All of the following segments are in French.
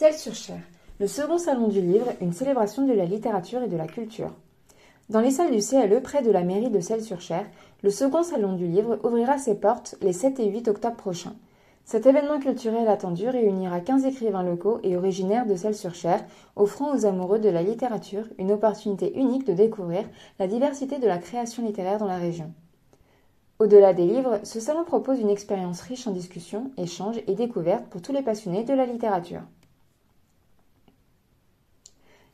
Celles-sur-Cher, le second salon du livre, une célébration de la littérature et de la culture. Dans les salles du CLE près de la mairie de Celles-sur-Cher, le second salon du livre ouvrira ses portes les 7 et 8 octobre prochains. Cet événement culturel attendu réunira 15 écrivains locaux et originaires de Celles-sur-Cher, offrant aux amoureux de la littérature une opportunité unique de découvrir la diversité de la création littéraire dans la région. Au-delà des livres, ce salon propose une expérience riche en discussions, échanges et découvertes pour tous les passionnés de la littérature.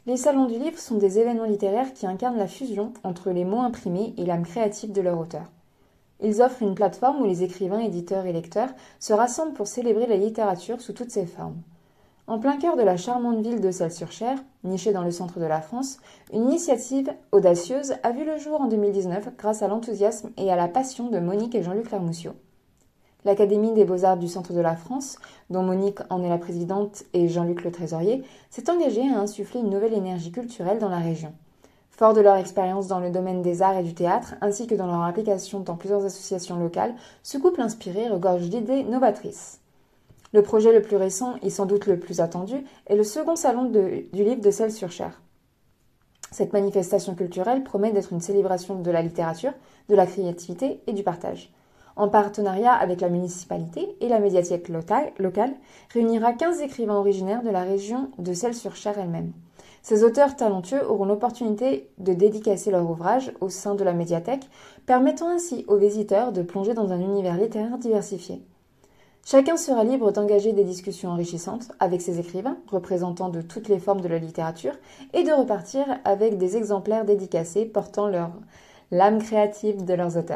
Les salons du livre sont des événements littéraires qui incarnent la fusion entre les mots imprimés et l'âme créative de leur auteur. Ils offrent une plateforme où les écrivains, éditeurs et lecteurs se rassemblent pour célébrer la littérature sous toutes ses formes. En plein cœur de la charmante ville de Celles-sur-Cher, nichée dans le centre de la France, une initiative audacieuse a vu le jour en 2019 grâce à l'enthousiasme et à la passion de Monique et Jean-Luc Lermousseau l'Académie des beaux-arts du centre de la France, dont Monique en est la présidente et Jean-Luc le trésorier, s'est engagé à insuffler une nouvelle énergie culturelle dans la région. Fort de leur expérience dans le domaine des arts et du théâtre, ainsi que dans leur application dans plusieurs associations locales, ce couple inspiré regorge d'idées novatrices. Le projet le plus récent et sans doute le plus attendu est le second salon du livre de Celles-sur-Cher. Cette manifestation culturelle promet d'être une célébration de la littérature, de la créativité et du partage en partenariat avec la municipalité et la médiathèque locale, réunira 15 écrivains originaires de la région de Celles-sur-Cher elle-même. Ces auteurs talentueux auront l'opportunité de dédicacer leur ouvrage au sein de la médiathèque, permettant ainsi aux visiteurs de plonger dans un univers littéraire diversifié. Chacun sera libre d'engager des discussions enrichissantes avec ses écrivains, représentants de toutes les formes de la littérature, et de repartir avec des exemplaires dédicacés portant leur l'âme créative de leurs auteurs.